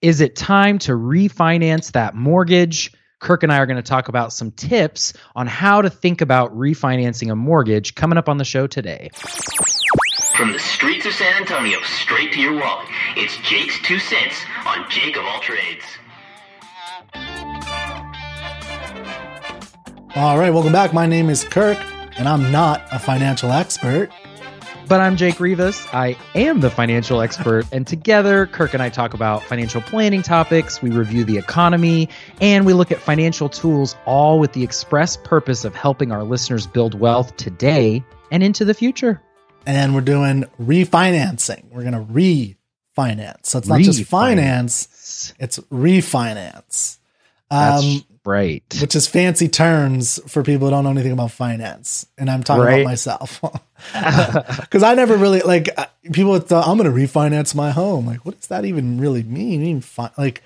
Is it time to refinance that mortgage? Kirk and I are going to talk about some tips on how to think about refinancing a mortgage coming up on the show today. From the streets of San Antonio straight to your wallet, it's Jake's Two Cents on Jake of All Trades. All right, welcome back. My name is Kirk, and I'm not a financial expert. But I'm Jake Rivas. I am the financial expert, and together, Kirk and I talk about financial planning topics. We review the economy, and we look at financial tools, all with the express purpose of helping our listeners build wealth today and into the future. And we're doing refinancing. We're going to refinance. So it's not just finance, it's refinance. Um, right. Which is fancy terms for people who don't know anything about finance. And I'm talking right. about myself. Because I never really, like, uh, people thought, I'm going to refinance my home. Like, what does that even really mean? mean fi- like,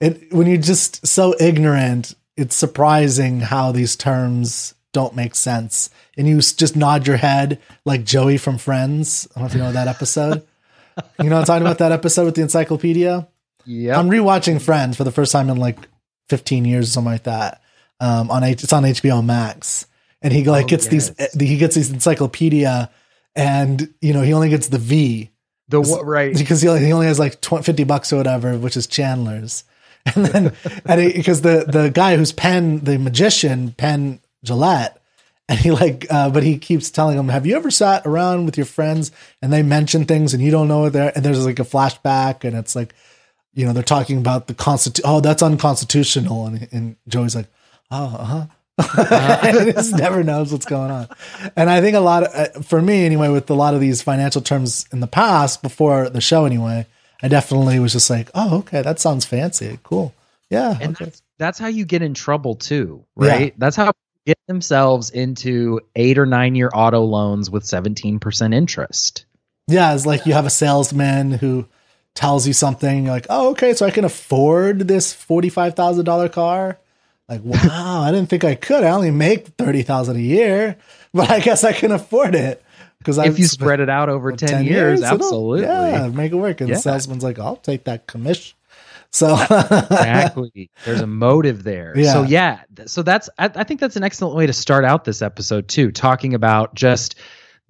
it, when you're just so ignorant, it's surprising how these terms don't make sense. And you just nod your head like Joey from Friends. I don't know if you know that episode. you know, I'm talking about that episode with the encyclopedia. Yeah, I'm rewatching Friends for the first time in like 15 years or something like that. Um, on H- it's on HBO Max, and he like oh, gets yes. these he gets these encyclopedia, and you know he only gets the V. The what right because he only, he only has like 20, 50 bucks or whatever, which is Chandler's. And then and because the the guy who's Penn, the magician Penn Jillette. and he like uh, but he keeps telling him have you ever sat around with your friends and they mention things and you don't know what they're and there's like a flashback and it's like you know, they're talking about the constitution. Oh, that's unconstitutional. And, and Joey's like, oh, uh-huh. uh just never knows what's going on. And I think a lot of, uh, for me anyway, with a lot of these financial terms in the past, before the show anyway, I definitely was just like, oh, okay, that sounds fancy. Cool. Yeah. And okay. that's, that's how you get in trouble too, right? Yeah. That's how get themselves into eight or nine year auto loans with 17% interest. Yeah. It's like you have a salesman who tells you something You're like, oh, okay, so I can afford this $45,000 car. Like, wow, I didn't think I could. I only make 30,000 a year, but I guess I can afford it. Because if you spread it out over 10, 10 years, years absolutely. Yeah, make it work. And yeah. the salesman's like, I'll take that commission. So exactly, there's a motive there. Yeah. So yeah, so that's I, I think that's an excellent way to start out this episode too, talking about just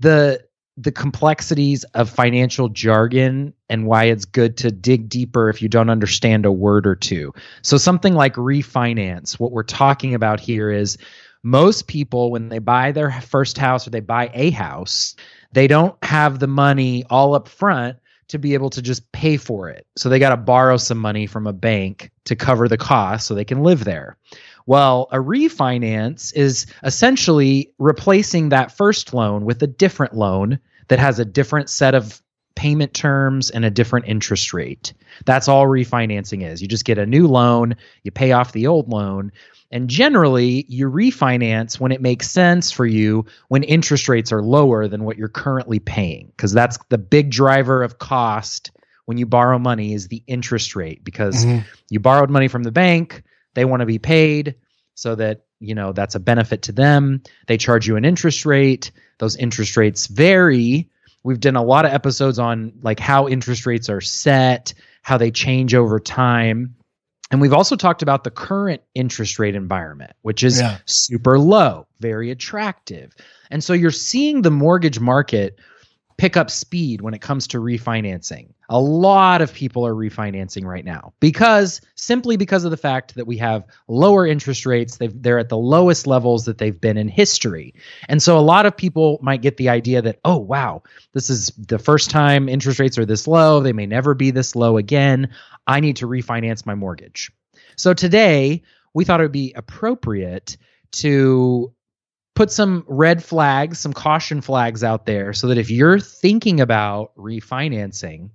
the the complexities of financial jargon and why it's good to dig deeper if you don't understand a word or two. So, something like refinance, what we're talking about here is most people, when they buy their first house or they buy a house, they don't have the money all up front to be able to just pay for it. So, they got to borrow some money from a bank to cover the cost so they can live there. Well, a refinance is essentially replacing that first loan with a different loan that has a different set of payment terms and a different interest rate. That's all refinancing is. You just get a new loan, you pay off the old loan, and generally you refinance when it makes sense for you when interest rates are lower than what you're currently paying because that's the big driver of cost when you borrow money is the interest rate because mm-hmm. you borrowed money from the bank they want to be paid so that you know that's a benefit to them. They charge you an interest rate. Those interest rates vary. We've done a lot of episodes on like how interest rates are set how they change over time. And we've also talked about the current interest rate environment which is yeah. super low very attractive. And so you're seeing the mortgage market pick up speed when it comes to refinancing. A lot of people are refinancing right now because simply because of the fact that we have lower interest rates. they they're at the lowest levels that they've been in history. And so a lot of people might get the idea that, oh, wow, this is the first time interest rates are this low. They may never be this low again. I need to refinance my mortgage. So today, we thought it would be appropriate to put some red flags, some caution flags out there so that if you're thinking about refinancing,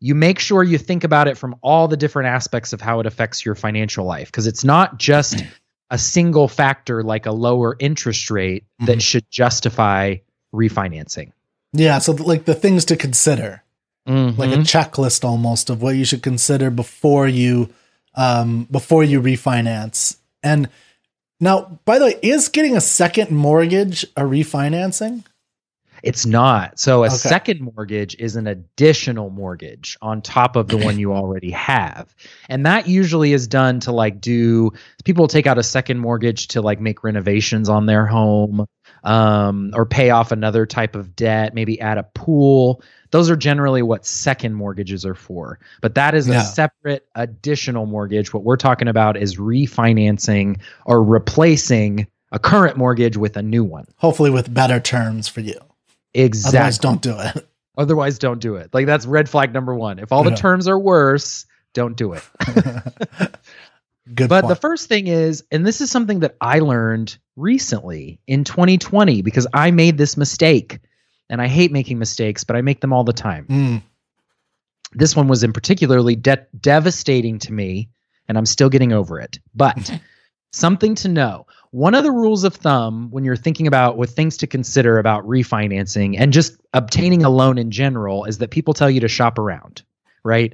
you make sure you think about it from all the different aspects of how it affects your financial life because it's not just a single factor like a lower interest rate that mm-hmm. should justify refinancing. Yeah, so like the things to consider. Mm-hmm. Like a checklist almost of what you should consider before you um before you refinance. And now, by the way, is getting a second mortgage a refinancing? It's not. So a okay. second mortgage is an additional mortgage on top of the one you already have. And that usually is done to like do people take out a second mortgage to like make renovations on their home um, or pay off another type of debt, maybe add a pool. Those are generally what second mortgages are for. But that is yeah. a separate additional mortgage. What we're talking about is refinancing or replacing a current mortgage with a new one. Hopefully with better terms for you. Exactly. Otherwise, don't do it. Otherwise, don't do it. Like that's red flag number one. If all the terms are worse, don't do it. Good. But point. the first thing is, and this is something that I learned recently in 2020 because I made this mistake, and I hate making mistakes, but I make them all the time. Mm. This one was in particularly de- devastating to me, and I'm still getting over it. But something to know one of the rules of thumb when you're thinking about with things to consider about refinancing and just obtaining a loan in general is that people tell you to shop around, right?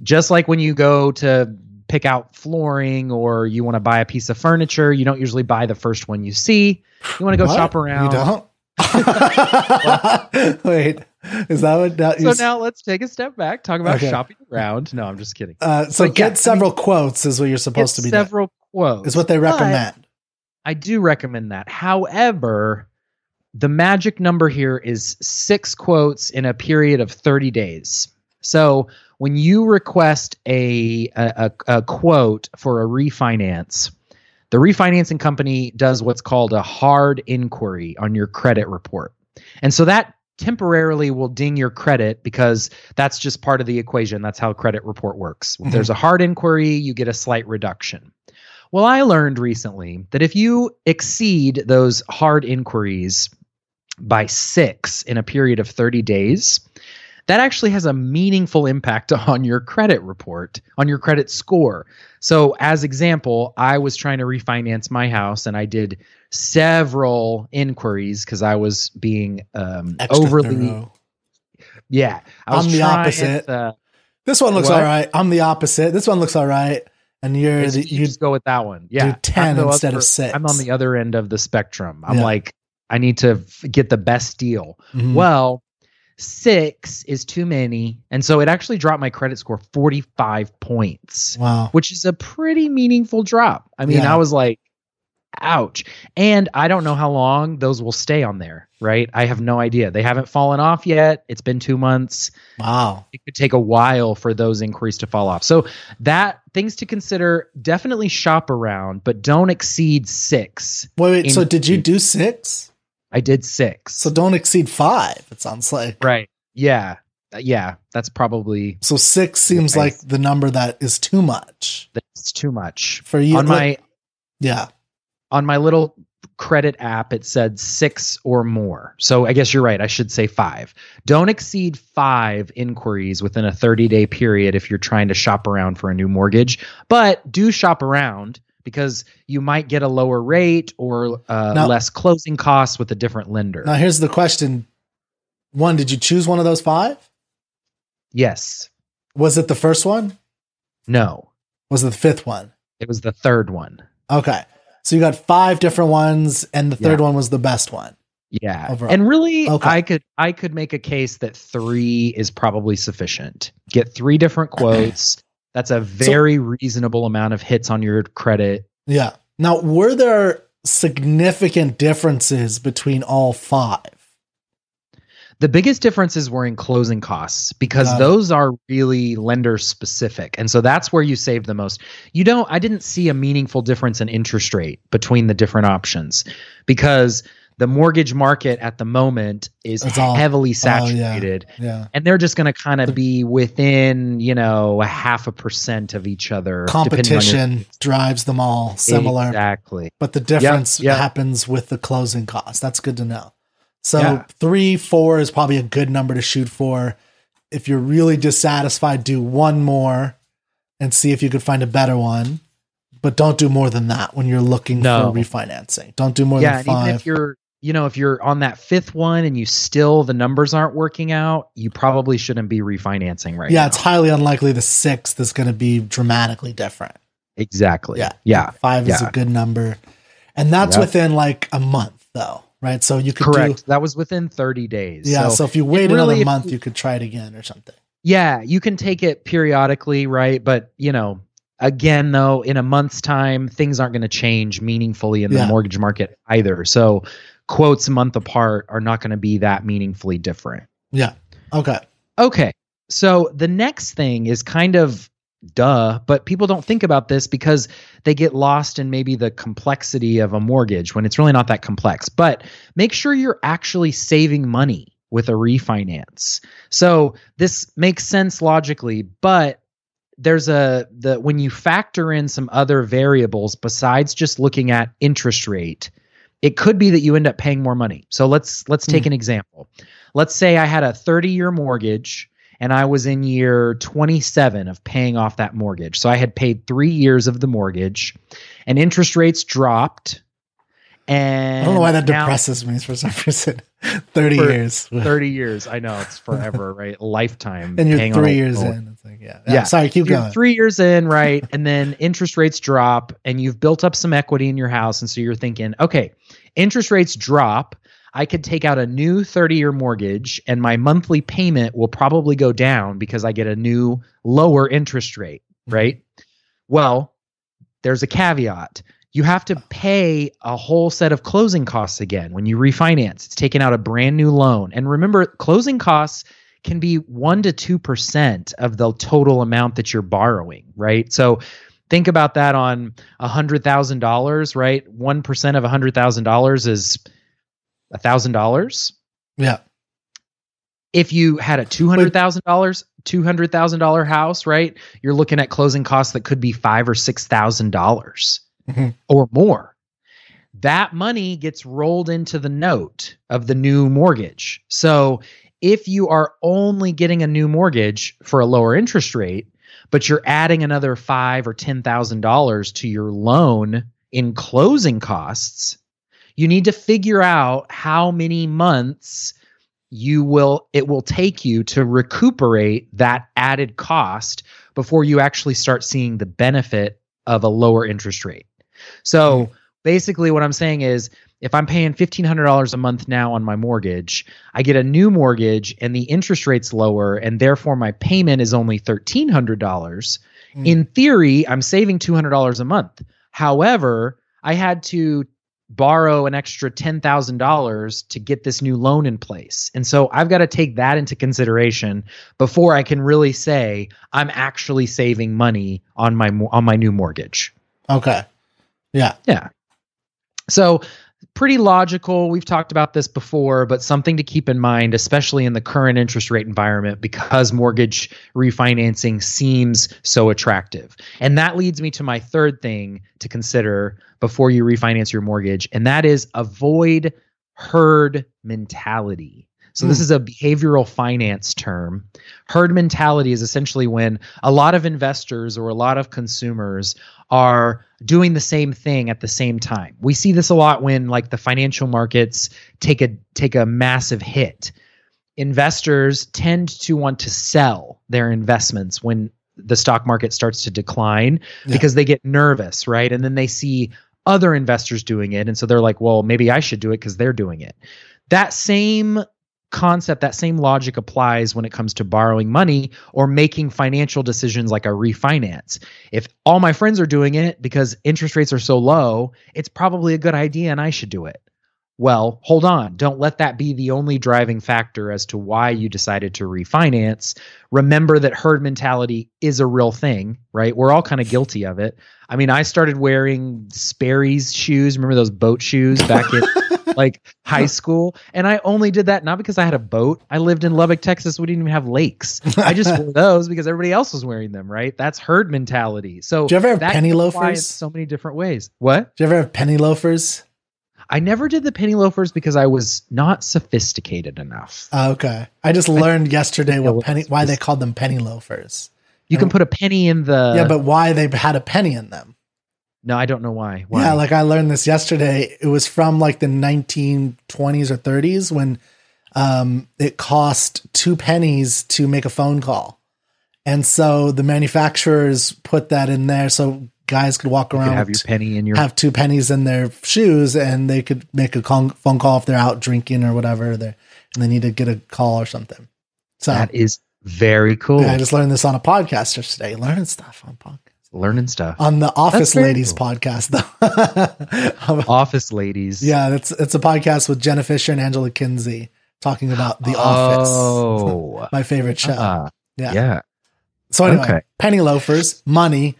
Just like when you go to pick out flooring or you want to buy a piece of furniture, you don't usually buy the first one you see. You want to go what? shop around. You don't? Wait, is that what? That so now let's take a step back. Talk about okay. shopping around. No, I'm just kidding. Uh, so but get yeah, several I mean, quotes is what you're supposed to be. Doing. Several doing. quotes is what they recommend. I do recommend that. However, the magic number here is six quotes in a period of 30 days. So when you request a, a, a, quote for a refinance, the refinancing company does what's called a hard inquiry on your credit report. And so that temporarily will ding your credit because that's just part of the equation. That's how credit report works. If mm-hmm. there's a hard inquiry, you get a slight reduction. Well, I learned recently that if you exceed those hard inquiries by six in a period of 30 days, that actually has a meaningful impact on your credit report, on your credit score. So, as example, I was trying to refinance my house and I did several inquiries because I was being um, overly. Thorough. Yeah, I am the opposite. Uh, this one looks what? all right. I'm the opposite. This one looks all right and you're the, you just go with that one. Yeah, ten instead other, of six. I'm on the other end of the spectrum. I'm yeah. like, I need to f- get the best deal. Mm-hmm. Well, six is too many, and so it actually dropped my credit score 45 points. Wow, which is a pretty meaningful drop. I mean, yeah. I was like, ouch. And I don't know how long those will stay on there, right? I have no idea. They haven't fallen off yet. It's been two months. Wow. It could take a while for those inquiries to fall off. So that things to consider definitely shop around, but don't exceed six. Wait, wait. so did you do six? I did six. So don't exceed five, it sounds like. Right. Yeah. Uh, yeah, that's probably so. Six seems like the number that is too much. That's too much for you. On my, yeah, on my little credit app it said six or more so i guess you're right i should say five don't exceed five inquiries within a 30 day period if you're trying to shop around for a new mortgage but do shop around because you might get a lower rate or uh, now, less closing costs with a different lender now here's the question one did you choose one of those five yes was it the first one no was it the fifth one it was the third one okay so you got five different ones, and the third yeah. one was the best one. Yeah, overall. and really, okay. I could I could make a case that three is probably sufficient. Get three different quotes. That's a very so, reasonable amount of hits on your credit. Yeah. Now, were there significant differences between all five? The biggest differences were in closing costs because Got those it. are really lender specific. And so that's where you save the most. You don't, I didn't see a meaningful difference in interest rate between the different options because the mortgage market at the moment is all, heavily saturated. Oh, yeah, yeah. And they're just going to kind of be within, you know, a half a percent of each other. Competition drives them all similar. Exactly. But the difference yep, yep. happens with the closing cost. That's good to know. So yeah. three, four is probably a good number to shoot for. If you're really dissatisfied, do one more and see if you could find a better one. But don't do more than that when you're looking no. for refinancing. Don't do more yeah, than five. Even if you're you know, if you're on that fifth one and you still the numbers aren't working out, you probably shouldn't be refinancing right now. yeah, now. it's highly unlikely the sixth is going to be dramatically different. Exactly. Yeah. Yeah. Five yeah. is a good number. And that's yep. within like a month though right? So you could correct. Do, that was within 30 days. Yeah. So, so if you wait really, another month, you could try it again or something. Yeah, you can take it periodically, right? But you know, again, though, in a month's time, things aren't going to change meaningfully in the yeah. mortgage market either. So quotes a month apart are not going to be that meaningfully different. Yeah. Okay. Okay. So the next thing is kind of duh, but people don't think about this because they get lost in maybe the complexity of a mortgage when it's really not that complex. But make sure you're actually saving money with a refinance. So this makes sense logically, but there's a the when you factor in some other variables besides just looking at interest rate, it could be that you end up paying more money. So let's let's take mm. an example. Let's say I had a 30-year mortgage and I was in year 27 of paying off that mortgage. So I had paid 3 years of the mortgage and interest rates dropped and I don't know why that now, depresses me for some reason. 30 years. 30 years. I know it's forever, right? Lifetime. And you're three years in. It's like, yeah. yeah. yeah. Sorry, keep you're going. Three years in, right? and then interest rates drop and you've built up some equity in your house. And so you're thinking, okay, interest rates drop. I could take out a new 30 year mortgage and my monthly payment will probably go down because I get a new lower interest rate, mm-hmm. right? Well, there's a caveat you have to pay a whole set of closing costs again when you refinance. It's taking out a brand new loan. And remember, closing costs can be 1 to 2% of the total amount that you're borrowing, right? So think about that on $100,000, right? 1% of $100,000 is $1,000. Yeah. If you had a $200,000 $200,000 house, right? You're looking at closing costs that could be 5 or $6,000 mm-hmm. or more. That money gets rolled into the note of the new mortgage. So if you are only getting a new mortgage for a lower interest rate, but you're adding another five or ten thousand dollars to your loan in closing costs, you need to figure out how many months you will it will take you to recuperate that added cost before you actually start seeing the benefit of a lower interest rate. So mm-hmm. basically, what I'm saying is if I'm paying $1,500 a month now on my mortgage, I get a new mortgage and the interest rate's lower, and therefore my payment is only $1,300. Mm. In theory, I'm saving $200 a month. However, I had to borrow an extra $10,000 to get this new loan in place. And so I've got to take that into consideration before I can really say I'm actually saving money on my on my new mortgage. Okay. Yeah. Yeah. So pretty logical. We've talked about this before, but something to keep in mind, especially in the current interest rate environment, because mortgage refinancing seems so attractive. And that leads me to my third thing to consider before you refinance your mortgage, and that is avoid herd mentality. So, this hmm. is a behavioral finance term. Herd mentality is essentially when a lot of investors or a lot of consumers are doing the same thing at the same time. We see this a lot when like the financial markets take a take a massive hit. Investors tend to want to sell their investments when the stock market starts to decline yeah. because they get nervous, right? And then they see other investors doing it and so they're like, "Well, maybe I should do it cuz they're doing it." That same concept, that same logic applies when it comes to borrowing money or making financial decisions like a refinance. If all my friends are doing it because interest rates are so low, it's probably a good idea and I should do it. Well, hold on. Don't let that be the only driving factor as to why you decided to refinance. Remember that herd mentality is a real thing, right? We're all kind of guilty of it. I mean, I started wearing Sperry's shoes. Remember those boat shoes back in like high school. And I only did that not because I had a boat. I lived in Lubbock, Texas. We didn't even have lakes. I just wore those because everybody else was wearing them, right? That's herd mentality. So do you ever have penny loafers? So many different ways. What? Do you ever have penny loafers? I never did the penny loafers because I was not sophisticated enough. Uh, okay. I just learned I, yesterday what penny why they called them penny loafers. You and, can put a penny in the Yeah, but why they had a penny in them. No, I don't know why. why. Yeah, like I learned this yesterday. It was from like the 1920s or 30s when um, it cost two pennies to make a phone call. And so the manufacturers put that in there so guys could walk around, have your penny in your have two pennies in their shoes, and they could make a phone call if they're out drinking or whatever, they and they need to get a call or something. So that is very cool. Yeah, I just learned this on a podcast today. Learning stuff on podcast. Learning stuff on the Office Ladies cool. podcast, though. Office Ladies. Yeah, it's it's a podcast with Jenna Fischer and Angela Kinsey talking about The office. oh. Office. My favorite show. Uh, yeah. Yeah. So anyway, okay. penny loafers, money,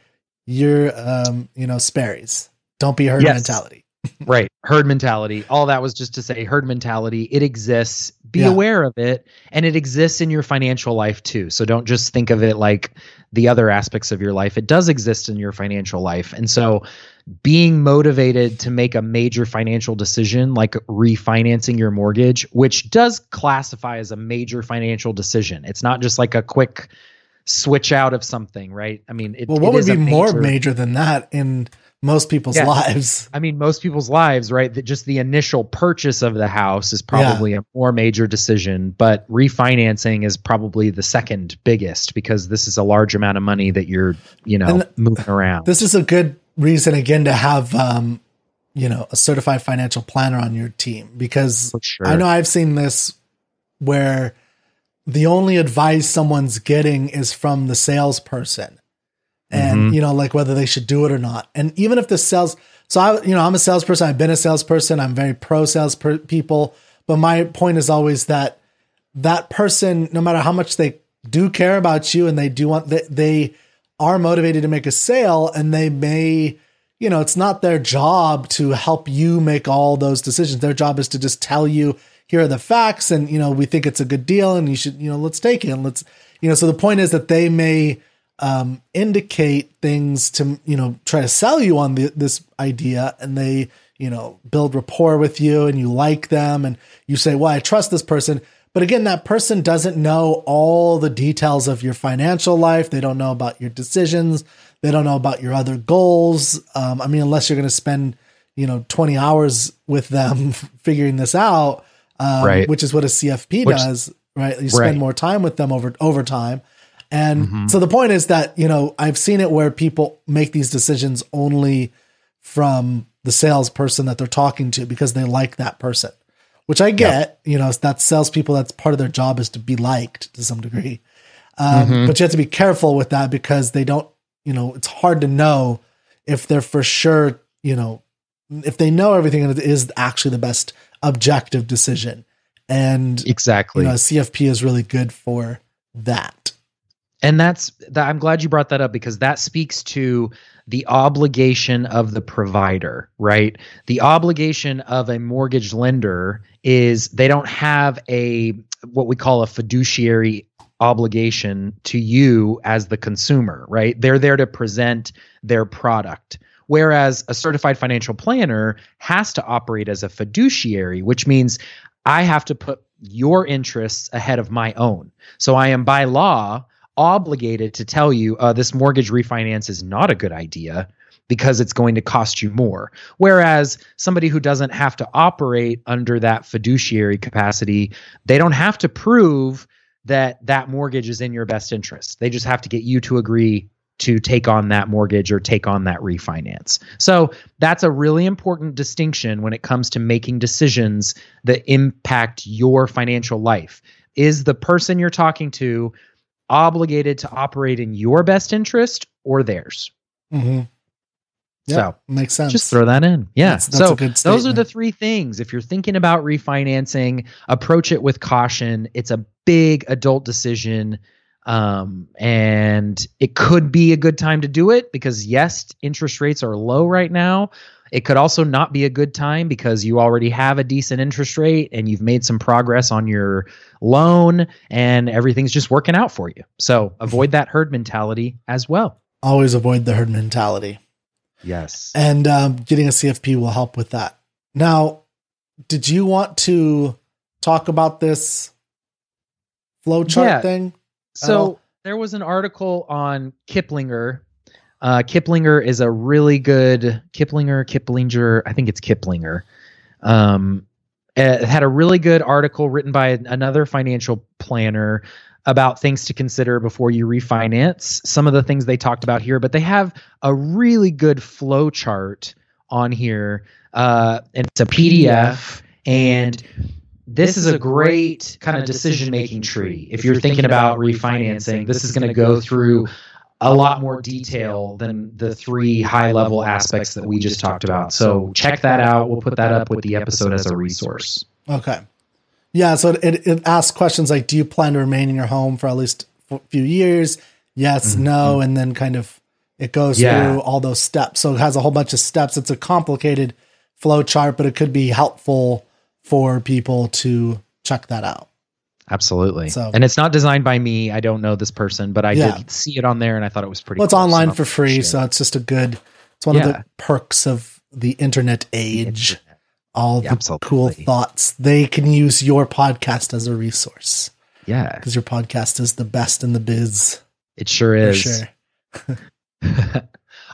your um, you know, Sperry's. Don't be herd yes. mentality. Right. Herd mentality. All that was just to say herd mentality. It exists. Be yeah. aware of it. And it exists in your financial life too. So don't just think of it like the other aspects of your life. It does exist in your financial life. And so being motivated to make a major financial decision like refinancing your mortgage, which does classify as a major financial decision. It's not just like a quick switch out of something, right? I mean, it, well, what would be major, more major than that in most people's yeah. lives? I mean, most people's lives, right? That just the initial purchase of the house is probably yeah. a more major decision, but refinancing is probably the second biggest because this is a large amount of money that you're, you know, moving around. This is a good reason again to have um, you know, a certified financial planner on your team because sure. I know I've seen this where the only advice someone's getting is from the salesperson and mm-hmm. you know like whether they should do it or not. And even if the sales so i you know i'm a salesperson. I've been a salesperson. I'm very pro sales per- people. But my point is always that that person no matter how much they do care about you and they do want they, they are motivated to make a sale and they may you know it's not their job to help you make all those decisions. Their job is to just tell you here are the facts and you know we think it's a good deal and you should you know let's take it and let's you know so the point is that they may um, indicate things to you know try to sell you on the, this idea and they you know build rapport with you and you like them and you say well i trust this person but again that person doesn't know all the details of your financial life they don't know about your decisions they don't know about your other goals um, i mean unless you're going to spend you know 20 hours with them figuring this out um, right. which is what a CFP which, does, right? You spend right. more time with them over over time. And mm-hmm. so the point is that, you know, I've seen it where people make these decisions only from the salesperson that they're talking to because they like that person, which I get, you know, that salespeople, that's part of their job is to be liked to some degree. Um, mm-hmm. But you have to be careful with that because they don't, you know, it's hard to know if they're for sure, you know, if they know everything and it is actually the best objective decision. And exactly, you know, CFP is really good for that. And that's that. I'm glad you brought that up because that speaks to the obligation of the provider, right? The obligation of a mortgage lender is they don't have a what we call a fiduciary obligation to you as the consumer, right? They're there to present their product. Whereas a certified financial planner has to operate as a fiduciary, which means I have to put your interests ahead of my own. So I am by law obligated to tell you uh, this mortgage refinance is not a good idea because it's going to cost you more. Whereas somebody who doesn't have to operate under that fiduciary capacity, they don't have to prove that that mortgage is in your best interest. They just have to get you to agree to take on that mortgage or take on that refinance. So that's a really important distinction when it comes to making decisions that impact your financial life. Is the person you're talking to obligated to operate in your best interest or theirs? Mm-hmm. Yeah, so makes sense. Just throw that in. Yeah. That's, that's so those are the three things. If you're thinking about refinancing, approach it with caution. It's a big adult decision um, and it could be a good time to do it because yes, interest rates are low right now. It could also not be a good time because you already have a decent interest rate and you've made some progress on your loan and everything's just working out for you. So avoid that herd mentality as well. Always avoid the herd mentality. Yes. And um, getting a CFP will help with that. Now, did you want to talk about this flowchart yeah. thing? So there was an article on Kiplinger. Uh, Kiplinger is a really good Kiplinger, Kiplinger. I think it's Kiplinger. Um, it had a really good article written by another financial planner about things to consider before you refinance. Some of the things they talked about here, but they have a really good flow chart on here. Uh, and it's a PDF, and this is a great kind of decision making tree. If you're thinking about refinancing, this is going to go through a lot more detail than the three high level aspects that we just talked about. So check that out. We'll put that up with the episode as a resource. Okay. Yeah. So it, it asks questions like Do you plan to remain in your home for at least a few years? Yes, mm-hmm. no. And then kind of it goes yeah. through all those steps. So it has a whole bunch of steps. It's a complicated flow chart, but it could be helpful for people to check that out. Absolutely. So, and it's not designed by me. I don't know this person, but I yeah. did see it on there and I thought it was pretty Well, it's cool, online so for free, so it's just a good it's one yeah. of the perks of the internet age. All the Absolutely. cool thoughts. They can use your podcast as a resource. Yeah. Because your podcast is the best in the biz. It sure is. Sure.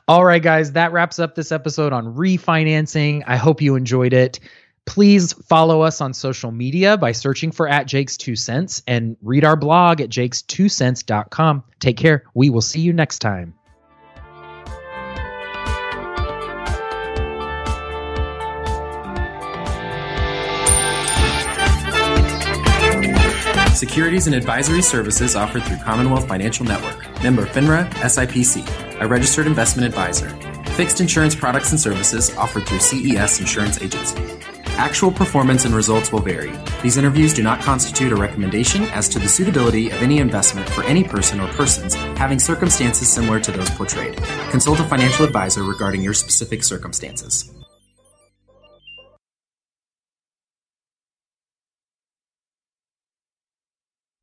All right, guys, that wraps up this episode on refinancing. I hope you enjoyed it. Please follow us on social media by searching for at Jake's Two Cents and read our blog at jakes2cents.com. Take care. We will see you next time. Securities and advisory services offered through Commonwealth Financial Network. Member FINRA, SIPC, a registered investment advisor. Fixed insurance products and services offered through CES Insurance Agency. Actual performance and results will vary. These interviews do not constitute a recommendation as to the suitability of any investment for any person or persons having circumstances similar to those portrayed. Consult a financial advisor regarding your specific circumstances.